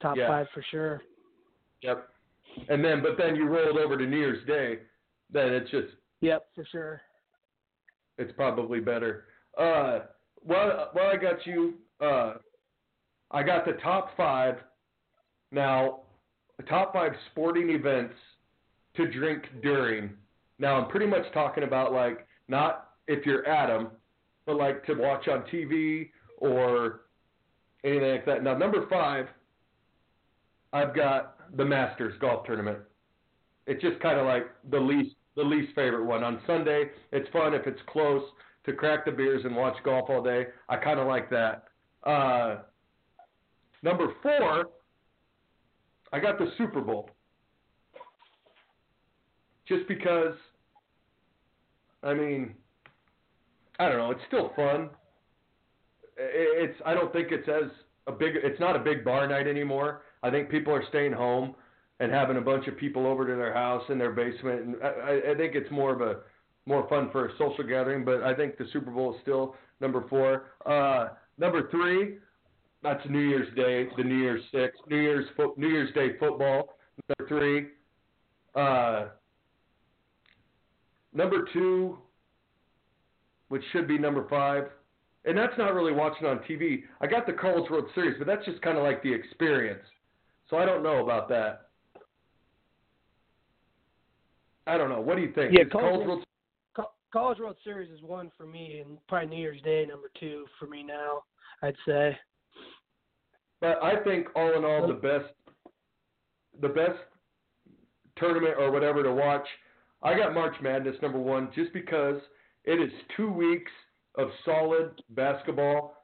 top Yeah. five for sure. Yep. And then, but then you rolled over to New Year's Day, then it's just, Yep, for sure. it's probably better. Uh, well, well, I got you. Uh, I got the top five. Now, the top five sporting events to drink during. Now, I'm pretty much talking about like not if you're Adam, but like to watch on TV or anything like that. Now, number five, I've got the Masters golf tournament. It's just kind of like the least the least favorite one. On Sunday, it's fun if it's close to crack the beers and watch golf all day. I kind of like that. Uh, number four, I got the Super Bowl. Just because, I mean, I don't know. It's still fun. It's. I don't think it's as a big. It's not a big bar night anymore. I think people are staying home and having a bunch of people over to their house in their basement. And I, I- think it's more of a more fun for a social gathering. But I think the Super Bowl is still number four. Uh, number three, that's New Year's Day, the New Year's Six, New Year's fo- New Year's Day football. Number three. Uh, number two, which should be number five, and that's not really watching on TV. I got the College World Series, but that's just kind of like the experience. So I don't know about that. I don't know. What do you think? Yeah, College College World- World College World Series is one for me, and probably New Year's Day number two for me now. I'd say. But I think all in all, the best, the best tournament or whatever to watch. I got March Madness number one just because it is two weeks of solid basketball.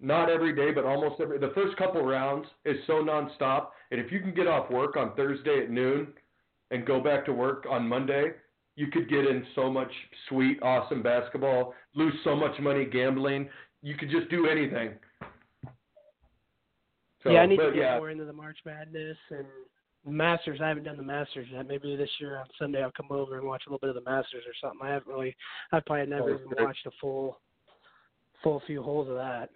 Not every day, but almost every. The first couple rounds is so nonstop, and if you can get off work on Thursday at noon and go back to work on Monday, you could get in so much sweet, awesome basketball, lose so much money gambling. You could just do anything. So, yeah, I need to get yeah, more into the March Madness and Masters. I haven't done the Masters yet. Maybe this year on Sunday I'll come over and watch a little bit of the Masters or something. I haven't really. I've probably never even watched a full, full few holes of that.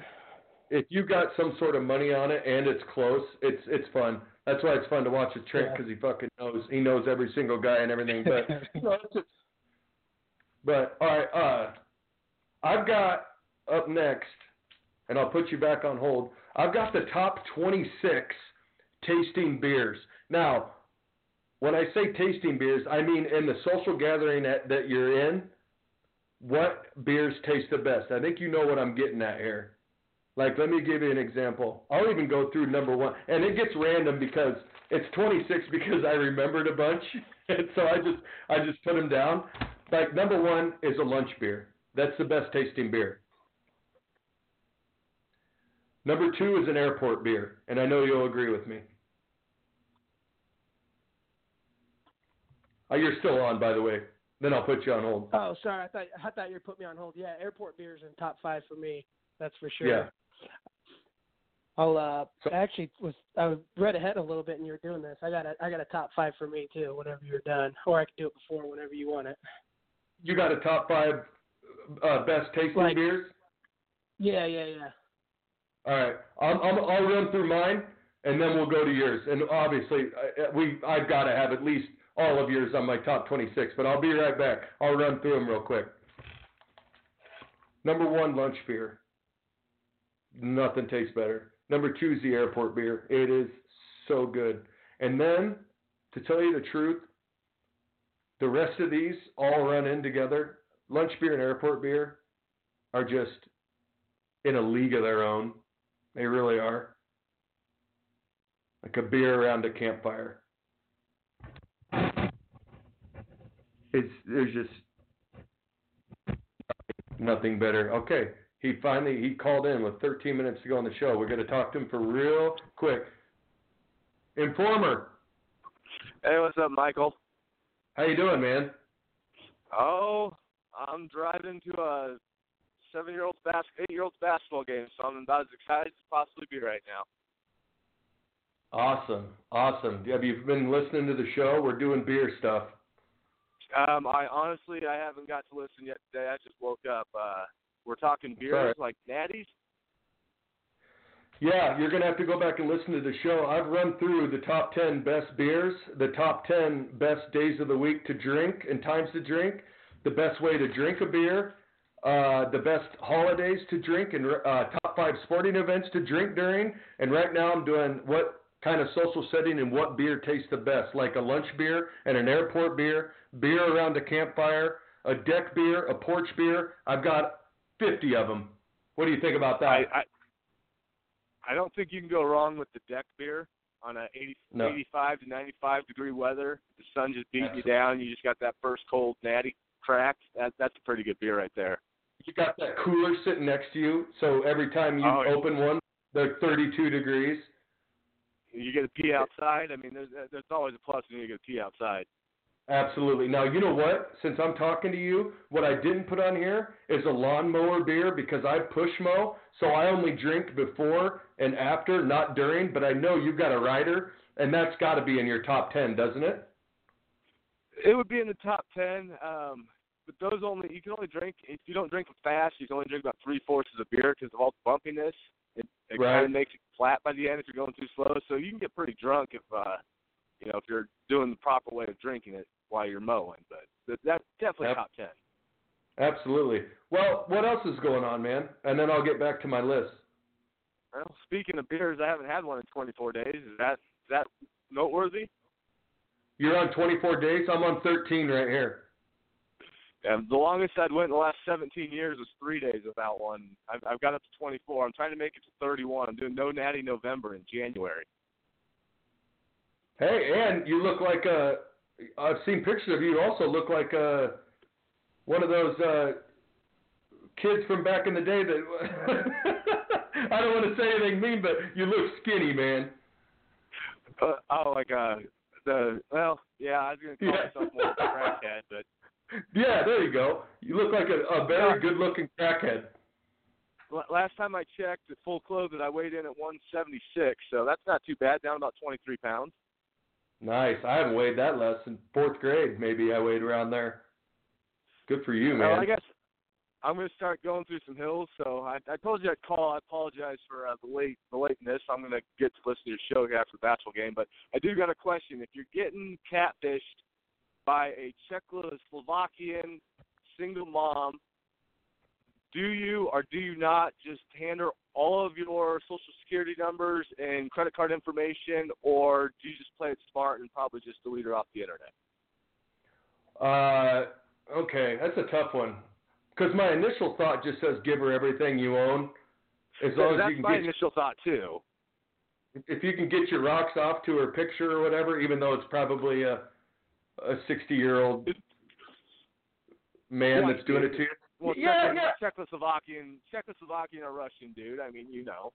if you got some sort of money on it and it's close, it's it's fun. That's why it's fun to watch a Trent Yeah. because he fucking knows he knows every single guy and everything. But you know, it's just, but all right, uh, I've got up next, and I'll put you back on hold. I've got the top 26 tasting beers. Now, when I say tasting beers, I mean in the social gathering that, that you're in, what beers taste the best? I think you know what I'm getting at here. Like, let me give you an example. I'll even go through number one, and it gets random because it's 26 because I remembered a bunch, and so I just I just put them down. Like number one is a lunch beer. That's the best tasting beer. Number two is an airport beer, and I know you'll agree with me. Oh, you're still on, by the way. Then I'll put you on hold. Oh, sorry. I thought I thought you putting me on hold. Yeah, airport beers in top five for me. That's for sure. Yeah. I'll uh So- I actually was I was read ahead a little bit and you were doing this. I got a I got a top five for me too, whenever you're done. Or I can do it before whenever you want it. You got a top five uh, best tasting Like- beers? Yeah, yeah, yeah. All right, I'm, I'm, I'll run through mine, and then we'll go to yours. And obviously, I, we I've got to have at least all of yours on my top 26. But I'll be right back. I'll run through them real quick. Number one, lunch beer. Nothing tastes better. Number two is the airport beer. It is so good. And then, to tell you the truth, the rest of these all run in together. Lunch beer and airport beer are just in a league of their own. They really are. Like a beer around a campfire. It's there's just nothing better. Okay, he finally he called in with 13 minutes to go on the show. We're going to talk to him for real quick. Informer, Hey, what's up, Michael? how you doing, man? Oh, I'm driving to a seven-year-old bas- eight-year-old basketball game, so I'm about as excited as possibly be right now. Awesome, awesome. Have you been listening to the show? We're doing beer stuff. Um, I honestly I haven't got to listen yet today. I just woke up. Uh, we're talking beers Sorry. like Natty's. Yeah, you're gonna have to go back and listen to the show. I've run through the top ten best beers, the top ten best days of the week to drink and times to drink, the best way to drink a beer, uh, the best holidays to drink, and uh, top five sporting events to drink during. And right now, I'm doing what kind of social setting and what beer tastes the best, like a lunch beer and an airport beer, beer around a campfire, a deck beer, a porch beer. I've got 50 of them. What do you think about that? I, I I don't think you can go wrong with the deck beer on a 80, No. 85 to 95 degree weather. The sun just beating Absolutely. you down. You just got that first cold natty crack. That that's a pretty good beer right there. you got that cooler sitting next to you, so every time you Oh, open one, they're 32 degrees. You get to pee outside. I mean, there's there's always a plus when you get to pee outside. Absolutely. Now, you know what? Since I'm talking to you, what I didn't put on here is a lawnmower beer because I push mow, so I only drink before and after, not during, but I know you've got a rider, and that's got to be in your top 10, doesn't it? It would be in the top ten, um, but those only you can only drink if you don't drink them fast. You can only drink about three fourths of the beer because of all the bumpiness. It, it Right. kind of makes it flat by the end if you're going too slow. So you can get pretty drunk if uh, you know if you're doing the proper way of drinking it while you're mowing. But that, that's definitely Yep. top ten. Absolutely. Well, what else is going on, man? And then I'll get back to my list. Well, speaking of beers, I haven't had one in 24 days. Is that is that noteworthy? You're on 24 days. I'm on 13 right here. Um, the longest I'd went in the last 17 years was three days without one. I've, I've got up to 24. I'm trying to make it to 31. I'm doing No Natty November in January. Hey, and you look like a. I've seen pictures of you. You also look like a one of those uh, kids from back in the day that. I don't want to say anything mean, but you look skinny, man. Uh, oh, like uh, the well, yeah, I was gonna call Yeah. myself more of a crackhead, but Yeah, there you go. You look like a, a very good-looking crackhead. l- last time I checked, at full clothed, I weighed in at 176, so that's not too bad. Down about 23 pounds. Nice. I haven't weighed that less in fourth grade. Maybe I weighed around there. Good for you, man. Well, I guess I'm gonna start going through some hills. So I, I told you I'd call. I apologize for uh, the late the lateness. I'm gonna get to listen to your show here after the basketball game. But I do got a question. If you're getting catfished by a Czechoslovakian single mom, do you or do you not just hand her all of your social security numbers and credit card information, or do you just play it smart and probably just delete her off the internet? Uh, okay, that's a tough one. Because my initial thought just says give her everything you own, as long as That's you can my get initial thought too. if you can get your rocks off to her picture or whatever, even though it's probably a a sixty year old man Right, that's doing it dude. to you. Well, Yeah, Czechos- yeah. Czechoslovakian, Czechoslovakian or Russian dude. I mean, you know.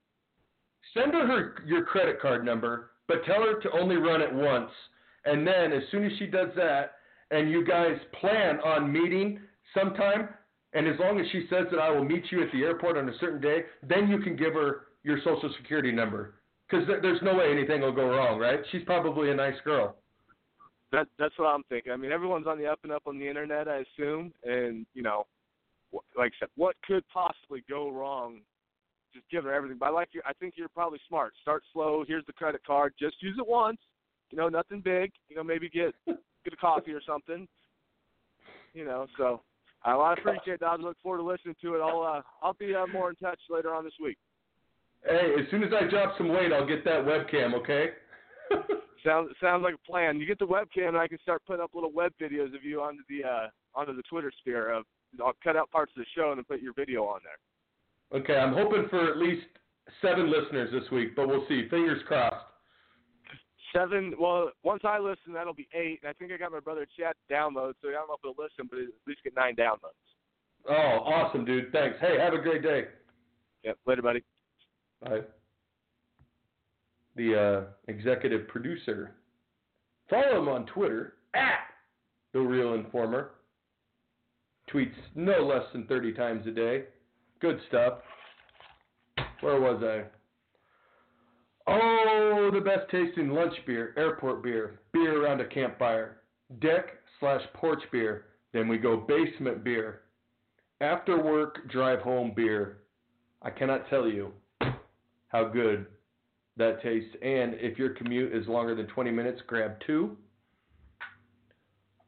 Send her, her your credit card number, but tell her to only run it once. And then as soon as she does that, and you guys plan on meeting sometime, and as long as she says that I will meet you at the airport on a certain day, then you can give her your social security number. Because there's no way anything will go wrong, right? She's probably a nice girl. That that's what I'm thinking. I mean, everyone's on the up and up on the internet, I assume, and you know, like I said, what could possibly go wrong? Just give her everything. But I like you. I think you're probably smart. Start slow. Here's the credit card. Just use it once. You know, nothing big. You know, maybe get get a coffee or something. You know, so I want to appreciate that. I look forward to listening to it. I'll uh, I'll be uh, more in touch later on this week. Hey, as soon as I drop some weight, I'll get that webcam, okay? Sounds sounds like a plan. You get the webcam, and I can start putting up little web videos of you onto the uh, onto the Twitter sphere. Of I'll cut out parts of the show and then put your video on there. okay, I'm hoping for at least seven listeners this week, but we'll see. Fingers crossed. Seven. Well, once I listen, that'll be eight. And I think I got my brother Chad download, so I don't know if he'll listen, but at least get nine downloads. Oh, awesome, dude. Thanks. Hey, have a great day. Yep. Later, buddy. Bye. The uh, executive producer. Follow him on Twitter at the Real Informer. Tweets no less than 30 times a day. Good stuff. Where was I? Oh, the best tasting lunch beer, airport beer, beer around a campfire, deck slash porch beer. Then we go basement beer, after work drive home beer. I cannot tell you how good that tastes. And if your commute is longer than 20 minutes, grab two.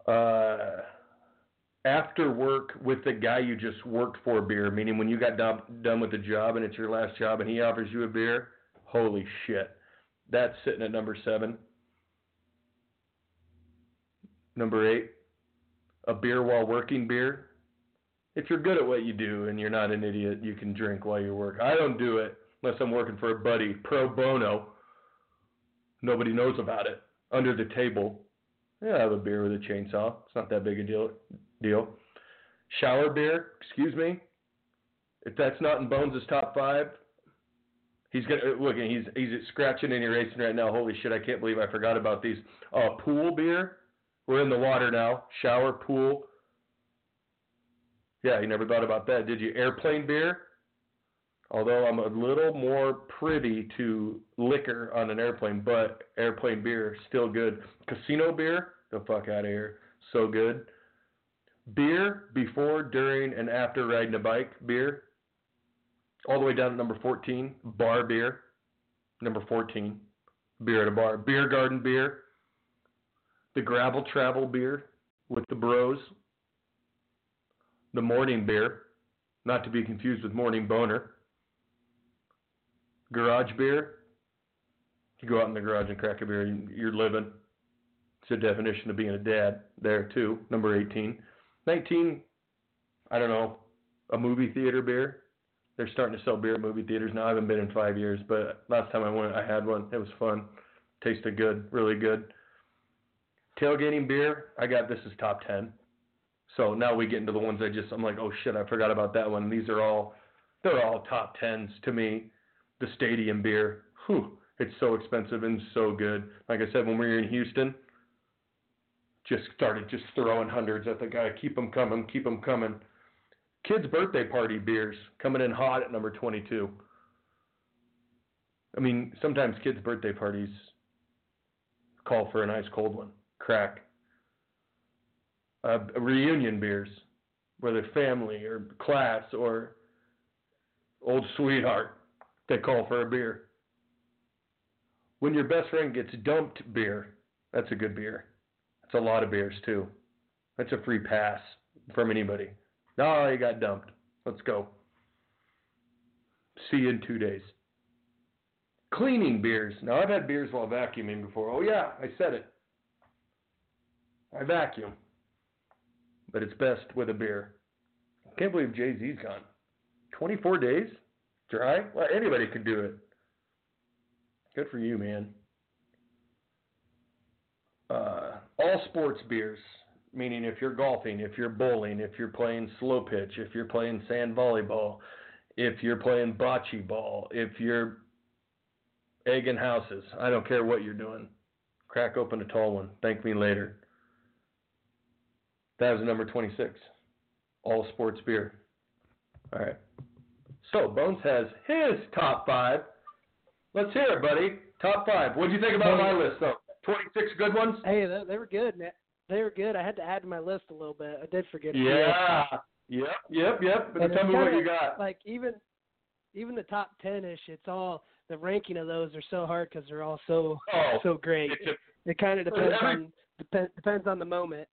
Uh, after work with the guy you just worked for beer, meaning when you got done, done with the job and it's your last job and he offers you a beer, holy shit. That's sitting at number seven. Number eight, a beer while working beer. If you're good at what you do and you're not an idiot, you can drink while you work. I don't do it unless I'm working for a buddy pro bono. Nobody knows about it. Under the table. Yeah, I have a beer with a chainsaw. It's not that big a deal. Deal. Shower beer, excuse me. If that's not in Bones' top five, he's gonna look. He's he's scratching and erasing right now. Holy shit! I can't believe I forgot about these. Uh, pool beer. We're in the water now. Shower, pool. Yeah, you never thought about that, did you? Airplane beer. Although I'm a little more privy to liquor on an airplane, but airplane beer still good. Casino beer, the fuck out of here, so good. Beer before, during, and after riding a bike. Beer, all the way down to number 14. Bar beer, number 14. Beer at a bar. Beer garden beer. The gravel travel beer with the bros. The morning beer, not to be confused with morning boner garage beer. You go out in the garage and crack a beer, you- you're living. It's a definition of being a dad there too. Number 18. 19, I don't know, a movie theater beer. They're starting to sell beer at movie theaters now. I haven't been in five years, but last time I went, I had one. It was fun. Tasted good, really good. Tailgating beer, I got this is top 10. So now we get into the ones I just, I'm like, oh shit, I forgot about that one. These are all, they're all top 10s to me the stadium beer. Whew, it's so expensive and so good. Like I said, when we were in Houston, just started just throwing hundreds at the guy. Keep them coming, keep them coming. Kids' birthday party beers coming in hot at number 22. I mean, sometimes kids' birthday parties call for an ice cold one. Crack. Uh, reunion beers. whether family or class or old sweetheart, they call for a beer. When your best friend gets dumped beer, that's a good beer. That's a lot of beers too. That's a free pass from anybody. No, you got dumped. Let's go. See you in two days. Cleaning beers. Now I've had beers while vacuuming before. Oh yeah, I said it. I vacuum. But it's best with a beer. I can't believe Jay Z's gone. 24 days? Dry? Well, anybody could do it. Good for you, man. Uh, all sports beers, meaning if you're golfing, if you're bowling, if you're playing slow pitch, if you're playing sand volleyball, if you're playing bocce ball, if you're egging houses, I don't care what you're doing. Crack open a tall one. Thank me later. That was number 26. All sports beer. All right. So Bones has his top five. Let's hear it, buddy. Top five. What do you think about my list, though? 26 good ones? Hey, they, they were good, man. They were good. I had to add to my list a little bit. I did forget. Yeah. Yep, yep, yep. But And tell me what you got. Like even, even the top ten ish. It's all the ranking of those are so hard because they're all so Oh, so great. a- It kind of depends every- on depend, depends on the moment.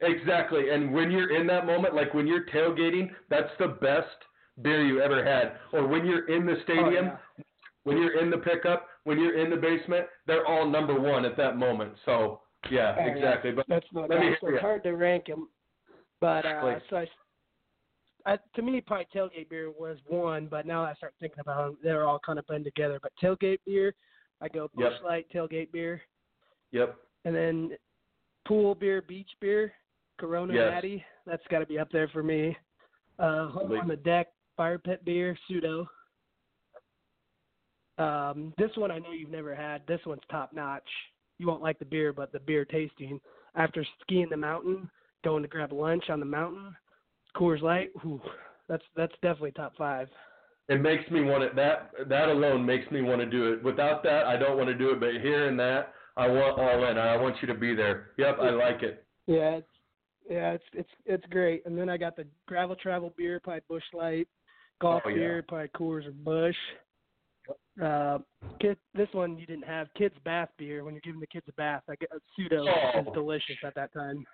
Exactly. And when you're in that moment, like when you're tailgating, that's the best beer you ever had. Or when you're in the stadium, Oh, yeah. when you're in the pickup, when you're in the basement, they're all number one at that moment. So, yeah, Oh, yeah. exactly. But That's not let me. So it's hard to rank them. But uh, so I, I, to me, probably tailgate beer was one. But now I start thinking about them, they're all kind of blend together. But tailgate beer, I go Busch Yep. Light tailgate beer, yep, and then pool beer, beach beer, Corona Yes. Natty. That's got to be up there for me. Uh, home on the deck, fire pit beer, pseudo. Um, this one I know you've never had. This one's top notch. You won't like the beer, but the beer tasting. After skiing the mountain, going to grab lunch on the mountain, Coors Light. Whew, that's that's definitely top five. it makes me want it. That that alone makes me want to do it. Without that, I don't want to do it. But hearing that, I want all in. I want you to be there. Yep, I like it. Yeah, it's yeah, it's it's it's great. And then I got the gravel travel beer, by Busch Light, golf Oh, yeah. beer, probably Coors or Busch. Uh, kid, this one you didn't have. Kids bath beer. When you're giving the kids a bath, I get a pseudo Oh. is delicious at that time.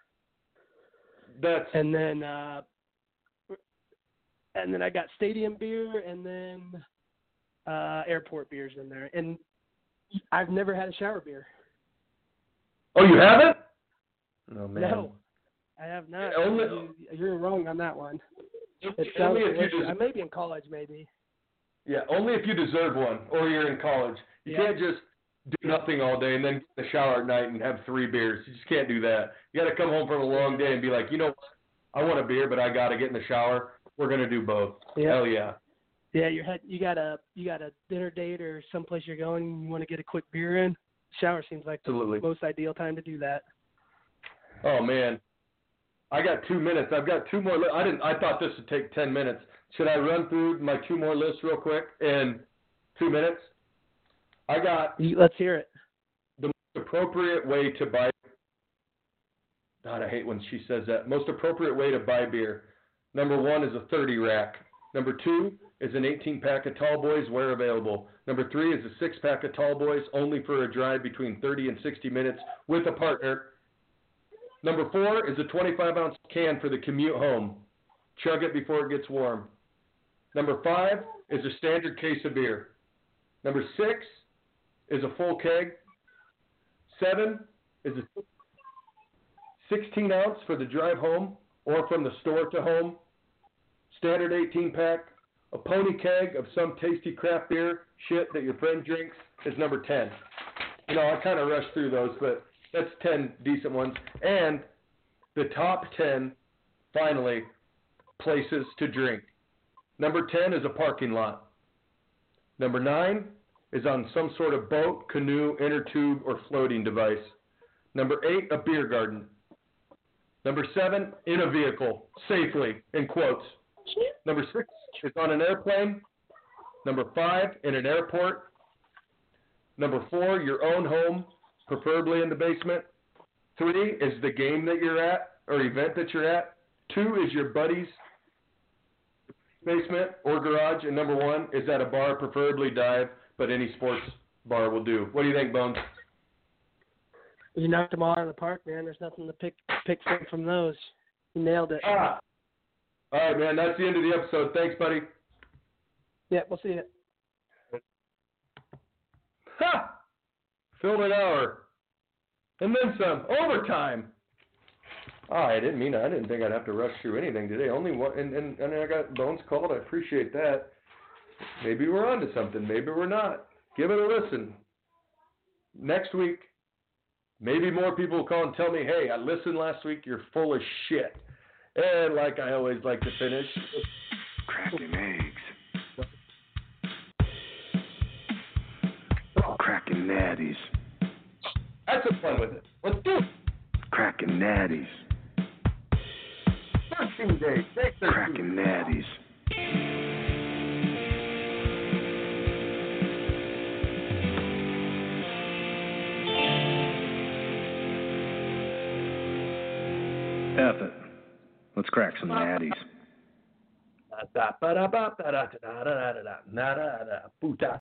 That's And then uh, and then I got stadium beer, and then uh, airport beers in there. And I've never had a shower beer. oh, you haven't? No man. No, I have not. Only- You- You're wrong on that one. It Only sounds if you delicious. I may be in college, maybe. Yeah, only if you deserve one or you're in college. You Yeah. can't just do nothing all day and then get in the shower at night and have three beers. You just can't do that. You got to come home from a long day and be like, you know, what? I want a beer, but I got to get in the shower. We're gonna do both. Yeah. Hell yeah. Yeah, you had you got a you got a dinner date or someplace you're going. And you want to get a quick beer in. Shower seems like Absolutely. the most ideal time to do that. Oh man, I got two minutes. I've got two more. Li- I didn't. I thought this would take ten minutes. Should I run through my two more lists real quick in two minutes? I got Let's hear it. the most appropriate way to buy. God, I hate when she says that. Most appropriate way to buy beer. Number one is a 30 rack. Number two is an 18 pack of Tall Boys where available. Number three is a six pack of Tall Boys only for a drive between 30 and 60 minutes with a partner. Number four is a 25 ounce can for the commute home. Chug it before it gets warm. Number five is a standard case of beer. Number six is a full keg. Seven is a 16 ounce for the drive home or from the store to home. Standard 18 pack. A pony keg of some tasty craft beer shit that your friend drinks is number 10. You know, I kind of rushed through those, but that's 10 decent ones. And the top 10, finally, places to drink. Number 10 is a parking lot. Number 9 is on some sort of boat, canoe, inner tube, or floating device. Number 8, a beer garden. Number 7, in a vehicle, safely, in quotes. Number 6 is on an airplane. Number 5, in an airport. Number 4, your own home, preferably in the basement. 3 is the game that you're at or event that you're at. Two is your buddy's basement or garage, and number one is at a bar, preferably dive, but any sports bar will do. What do you think, Bones? You knocked them all out of the park, man. There's nothing to pick pick from from those. You nailed it. Ah. All right, man. That's the end of the episode. Thanks, buddy. Yeah, we'll see you. Ha! Filled an hour. And then some. Overtime. Oh, I didn't mean I didn't think I'd have to rush through anything today. Only one and, and, and I got Bones called. I appreciate that. Maybe we're on to something. Maybe we're not. Give it a listen. Next week, maybe more people will call and tell me, hey, I listened last week, you're full of shit. And like I always like to finish, Cracking eggs. Natties. have some fun with it. Let's do it. Cracking natties. 13 days. Day 13. Cracking natties. F it. Let's crack some natties.